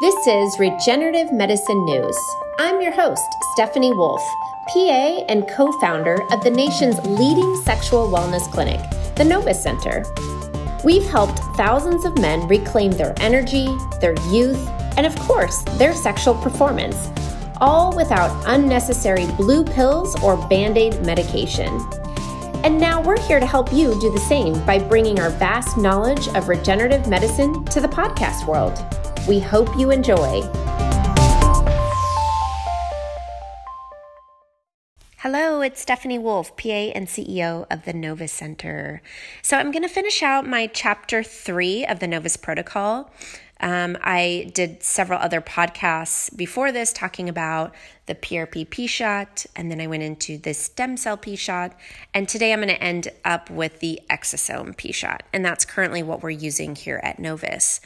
This is Regenerative Medicine News. I'm your host, Stephanie Wolf, PA and co founder of the nation's leading sexual wellness clinic, the Novus Center. We've helped thousands of men reclaim their energy, their youth, and of course, their sexual performance, all without unnecessary blue pills or band aid medication. And now we're here to help you do the same by bringing our vast knowledge of regenerative medicine to the podcast world. We hope you enjoy. Hello, it's Stephanie Wolf, PA and CEO of the Novus Center. So, I'm going to finish out my chapter three of the Novus Protocol. Um, I did several other podcasts before this talking about the PRP P shot, and then I went into the stem cell P shot. And today I'm going to end up with the exosome P shot, and that's currently what we're using here at Novus.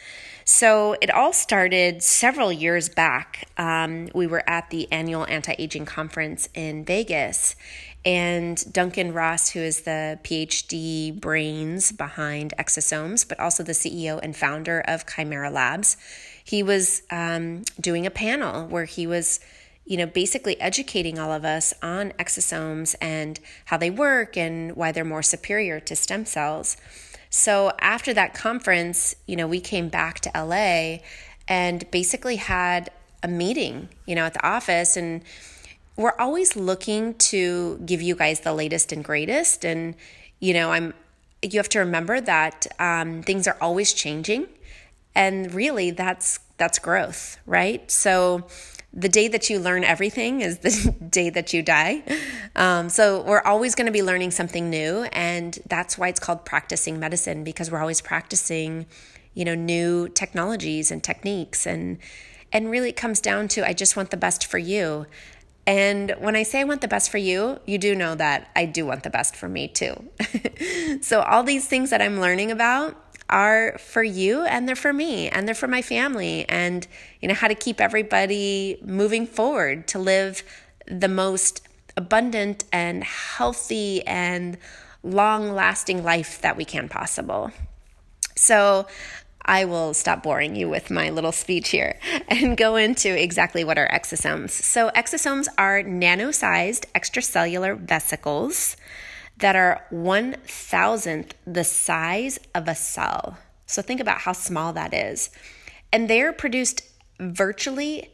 So it all started several years back. Um, we were at the annual anti aging conference in Vegas, and Duncan Ross, who is the PhD brains behind exosomes, but also the CEO and founder of Kimera Labs, he was um, doing a panel where he was you know, basically educating all of us on exosomes and how they work and why they're more superior to stem cells. So after that conference, you know, we came back to LA and basically had a meeting, you know, at the office and we're always looking to give you guys the latest and greatest and you know, I'm you have to remember that um, things are always changing and really that's that's growth, right? So the day that you learn everything is the day that you die. Um, so we're always going to be learning something new, and that's why it's called practicing medicine because we're always practicing, you know, new technologies and techniques, and and really it comes down to I just want the best for you. And when I say I want the best for you, you do know that I do want the best for me too. so all these things that I'm learning about are for you and they're for me and they're for my family and you know how to keep everybody moving forward to live the most abundant and healthy and long lasting life that we can possible. So I will stop boring you with my little speech here and go into exactly what are exosomes. So, exosomes are nano sized extracellular vesicles that are one thousandth the size of a cell. So think about how small that is. And they're produced virtually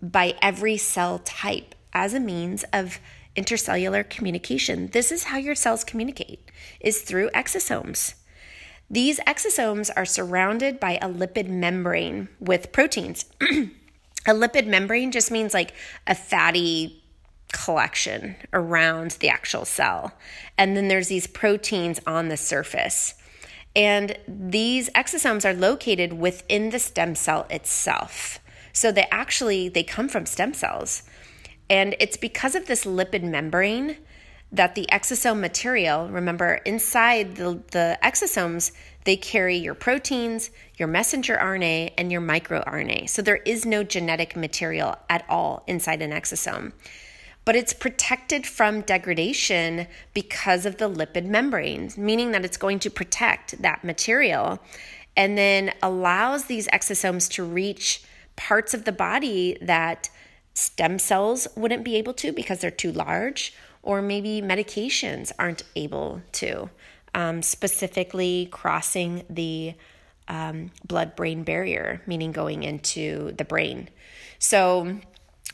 by every cell type as a means of intercellular communication. This is how your cells communicate is through exosomes. These exosomes are surrounded by a lipid membrane with proteins. a lipid membrane just means like a fatty collection around the actual cell. And then there's these proteins on the surface. And these exosomes are located within the stem cell itself. So they actually they come from stem cells. And it's because of this lipid membrane that the exosome material, remember, inside the, the exosomes, they carry your proteins, your messenger RNA, and your microRNA. So there is no genetic material at all inside an exosome but it's protected from degradation because of the lipid membranes, meaning that it's going to protect that material and then allows these exosomes to reach parts of the body that stem cells wouldn't be able to because they're too large, or maybe medications aren't able to, um, specifically crossing the um, blood brain barrier, meaning going into the brain. So,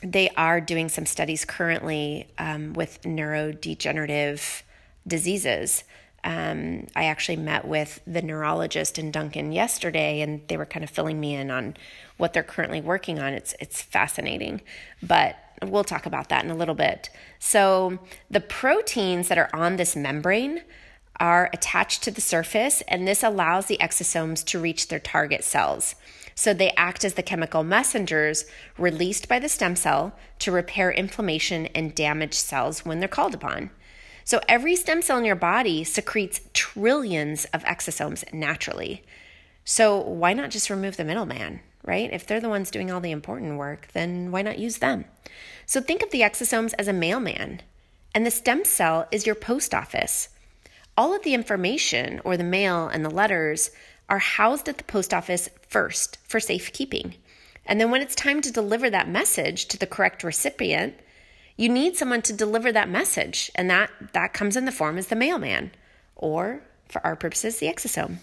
they are doing some studies currently um, with neurodegenerative diseases. Um, I actually met with the neurologist in Duncan yesterday, and they were kind of filling me in on what they're currently working on. It's it's fascinating, but we'll talk about that in a little bit. So the proteins that are on this membrane are attached to the surface, and this allows the exosomes to reach their target cells. So they act as the chemical messengers released by the stem cell to repair inflammation and damaged cells when they're called upon. So every stem cell in your body secretes trillions of exosomes naturally. So why not just remove the middleman, right? If they're the ones doing all the important work, then why not use them? So think of the exosomes as a mailman, and the stem cell is your post office. All of the information, or the mail and the letters, are housed at the post office first for safekeeping. And then when it's time to deliver that message to the correct recipient, you need someone to deliver that message. And that, that comes in the form as the mailman, or for our purposes, the exosome.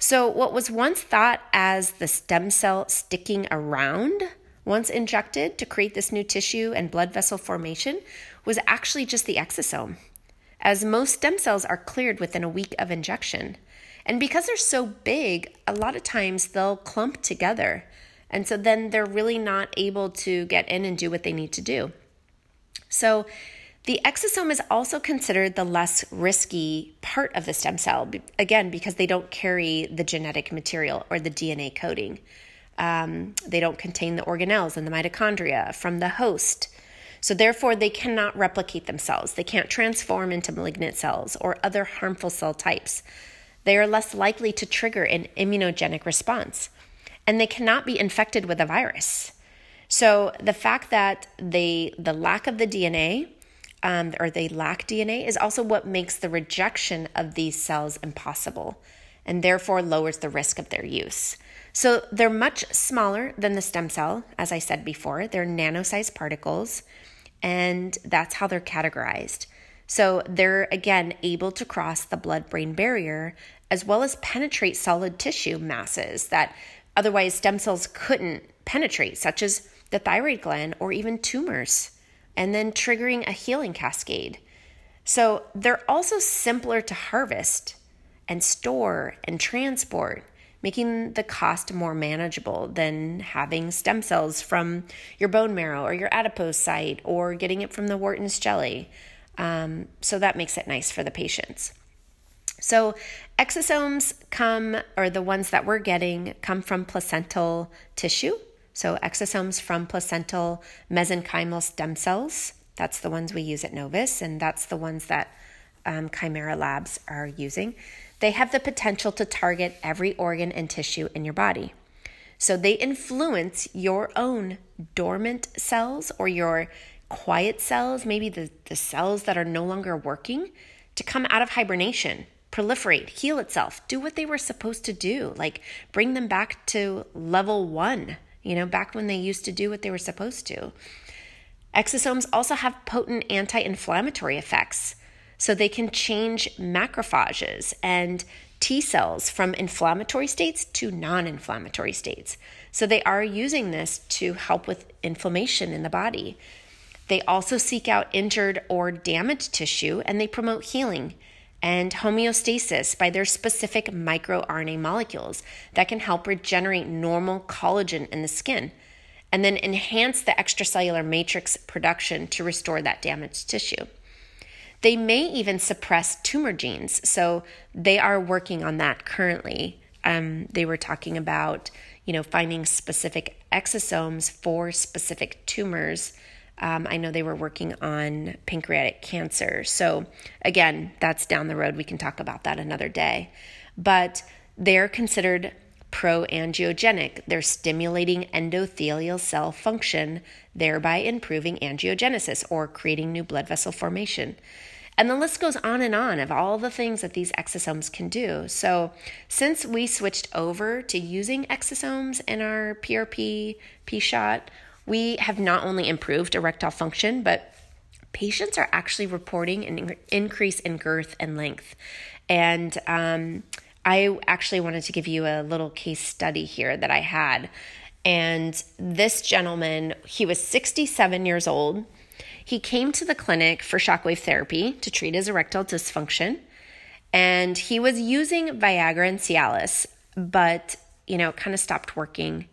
So, what was once thought as the stem cell sticking around once injected to create this new tissue and blood vessel formation was actually just the exosome, as most stem cells are cleared within a week of injection. And because they're so big, a lot of times they'll clump together. And so then they're really not able to get in and do what they need to do. So, the exosome is also considered the less risky part of the stem cell, again, because they don't carry the genetic material or the DNA coding. Um, they don't contain the organelles and the mitochondria from the host. So, therefore, they cannot replicate themselves. They can't transform into malignant cells or other harmful cell types. They are less likely to trigger an immunogenic response, and they cannot be infected with a virus. So, the fact that they, the lack of the DNA um, or they lack DNA is also what makes the rejection of these cells impossible and therefore lowers the risk of their use. So they're much smaller than the stem cell, as I said before. They're nano-sized particles, and that's how they're categorized. So they're again able to cross the blood brain barrier as well as penetrate solid tissue masses that otherwise stem cells couldn't penetrate, such as the thyroid gland or even tumors and then triggering a healing cascade. So they're also simpler to harvest and store and transport, making the cost more manageable than having stem cells from your bone marrow or your adipose site or getting it from the Wharton's jelly. Um, so that makes it nice for the patients. So, exosomes come, or the ones that we're getting, come from placental tissue. So, exosomes from placental mesenchymal stem cells. That's the ones we use at Novus, and that's the ones that um, Kimera Labs are using. They have the potential to target every organ and tissue in your body. So, they influence your own dormant cells or your quiet cells, maybe the, the cells that are no longer working, to come out of hibernation proliferate, heal itself, do what they were supposed to do, like bring them back to level one you know, back when they used to do what they were supposed to. Exosomes also have potent anti inflammatory effects. So they can change macrophages and T cells from inflammatory states to non inflammatory states. So they are using this to help with inflammation in the body. They also seek out injured or damaged tissue and they promote healing and homeostasis by their specific microRNA molecules that can help regenerate normal collagen in the skin and then enhance the extracellular matrix production to restore that damaged tissue. They may even suppress tumor genes, so they are working on that currently. Um, they were talking about, you know, finding specific exosomes for specific tumors um, I know they were working on pancreatic cancer. So, again, that's down the road. We can talk about that another day. But they're considered proangiogenic. They're stimulating endothelial cell function, thereby improving angiogenesis or creating new blood vessel formation. And the list goes on and on of all the things that these exosomes can do. So, since we switched over to using exosomes in our PRP, P shot, we have not only improved erectile function, but patients are actually reporting an increase in girth and length. And um, I actually wanted to give you a little case study here that I had. And this gentleman, he was 67 years old. He came to the clinic for shockwave therapy to treat his erectile dysfunction. And he was using Viagra and Cialis, but, you know, it kind of stopped working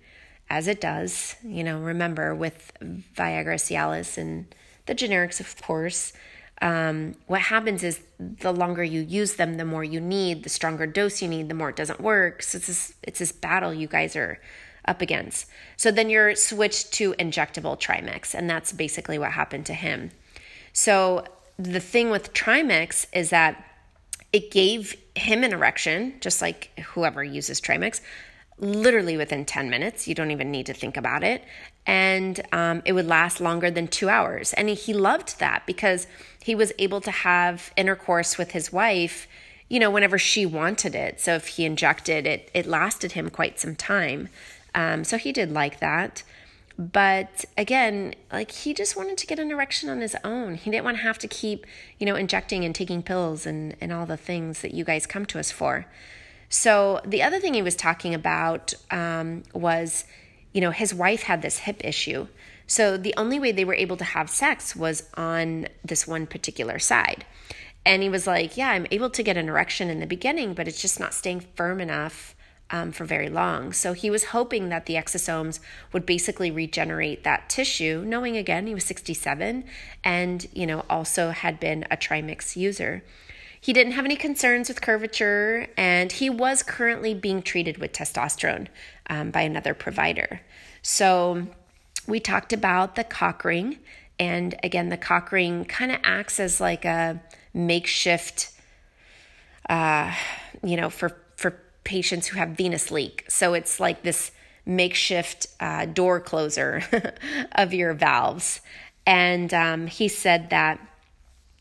as it does. You know, remember with Viagra, Cialis, and the generics, of course, um, what happens is the longer you use them, the more you need, the stronger dose you need, the more it doesn't work. So it's this, it's this battle you guys are up against. So then you're switched to injectable Trimix, and that's basically what happened to him. So the thing with Trimix is that it gave him an erection, just like whoever uses Trimix, literally within 10 minutes. You don't even need to think about it. And um, it would last longer than two hours. And he, loved that because he was able to have intercourse with his wife, you know, whenever she wanted it. So if he injected it, it lasted him quite some time. Um, so he did like that. But again, like he just wanted to get an erection on his own. He didn't want to have to keep, you know, injecting and taking pills and, and all the things that you guys come to us for. So the other thing he was talking about um, was, you know, his wife had this hip issue. So the only way they were able to have sex was on this one particular side. And he was like, Yeah, I'm able to get an erection in the beginning, but it's just not staying firm enough um, for very long. So he was hoping that the exosomes would basically regenerate that tissue, knowing again he was 67 and, you know, also had been a trimix user. He didn't have any concerns with curvature, and he was currently being treated with testosterone um, by another provider. So we talked about the cock ring, and again, the cock ring kind of acts as like a makeshift, uh, you know, for for patients who have venous leak. So it's like this makeshift uh, door closer of your valves. And um, he said that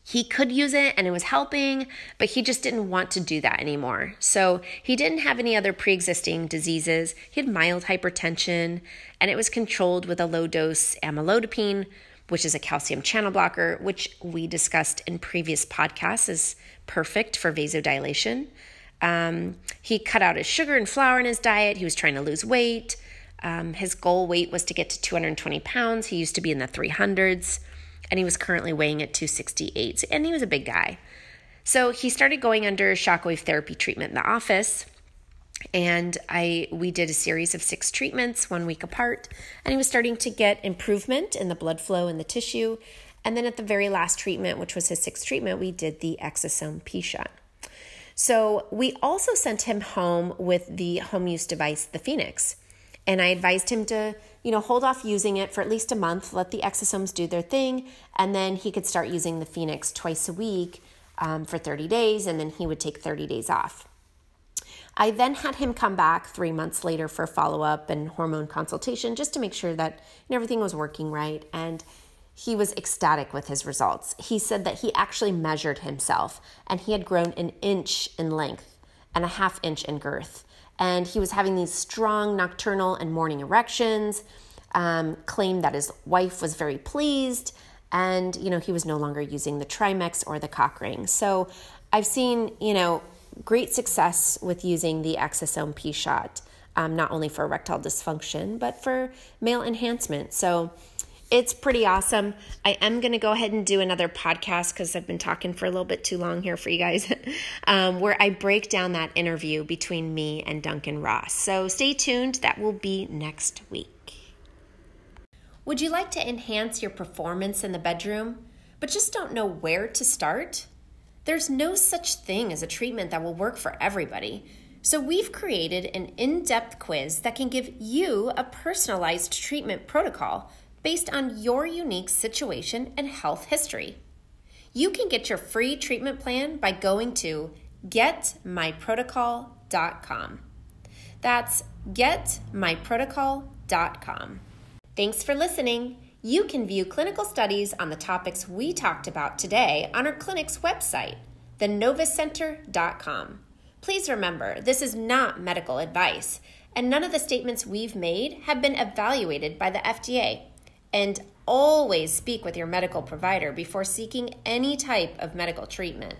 he could use it and it was helping, but he just didn't want to do that anymore. So he didn't have any other pre existing diseases. He had mild hypertension and it was controlled with a low dose amlodipine, which is a calcium channel blocker, which we discussed in previous podcasts is perfect for vasodilation. Um, he cut out his sugar and flour in his diet. He was trying to lose weight. Um, his goal weight was to get to 220 pounds. He used to be in the 300s and he was currently weighing at 268. And he was a big guy. So he started going under shockwave therapy treatment in the office. And I we did a series of six treatments, one week apart, and he was starting to get improvement in the blood flow in the tissue. And then at the very last treatment, which was his sixth treatment, we did the exosome P shot. So we also sent him home with the home use device, the Phoenix. And I advised him to, you know, hold off using it for at least a month, let the exosomes do their thing, and then he could start using the Phoenix twice a week um, for 30 days, and then he would take 30 days off. I then had him come back three months later for follow up and hormone consultation just to make sure that everything was working right. And he was ecstatic with his results. He said that he actually measured himself and he had grown an inch in length and a half inch in girth and he was having these strong nocturnal and morning erections. Um, claimed that his wife was very pleased, and you know he was no longer using the Trimix or the cock ring. So I've seen you know great success with using the exosome P shot, um, not only for erectile dysfunction but for male enhancement. So it's pretty awesome. I am going to go ahead and do another podcast because I've been talking for a little bit too long here for you guys, um, where I break down that interview between me and Duncan Ross. So stay tuned. That will be next week. Would you like to enhance your performance in the bedroom, but just don't know where to start? There's no such thing as a treatment that will work for everybody. So, we've created an in depth quiz that can give you a personalized treatment protocol based on your unique situation and health history. You can get your free treatment plan by going to getmyprotocol.com. That's getmyprotocol.com. Thanks for listening. You can view clinical studies on the topics we talked about today on our clinic's website, thenovuscenter.com. Please remember, this is not medical advice, and none of the statements we've made have been evaluated by the FDA and always speak with your medical provider before seeking any type of medical treatment.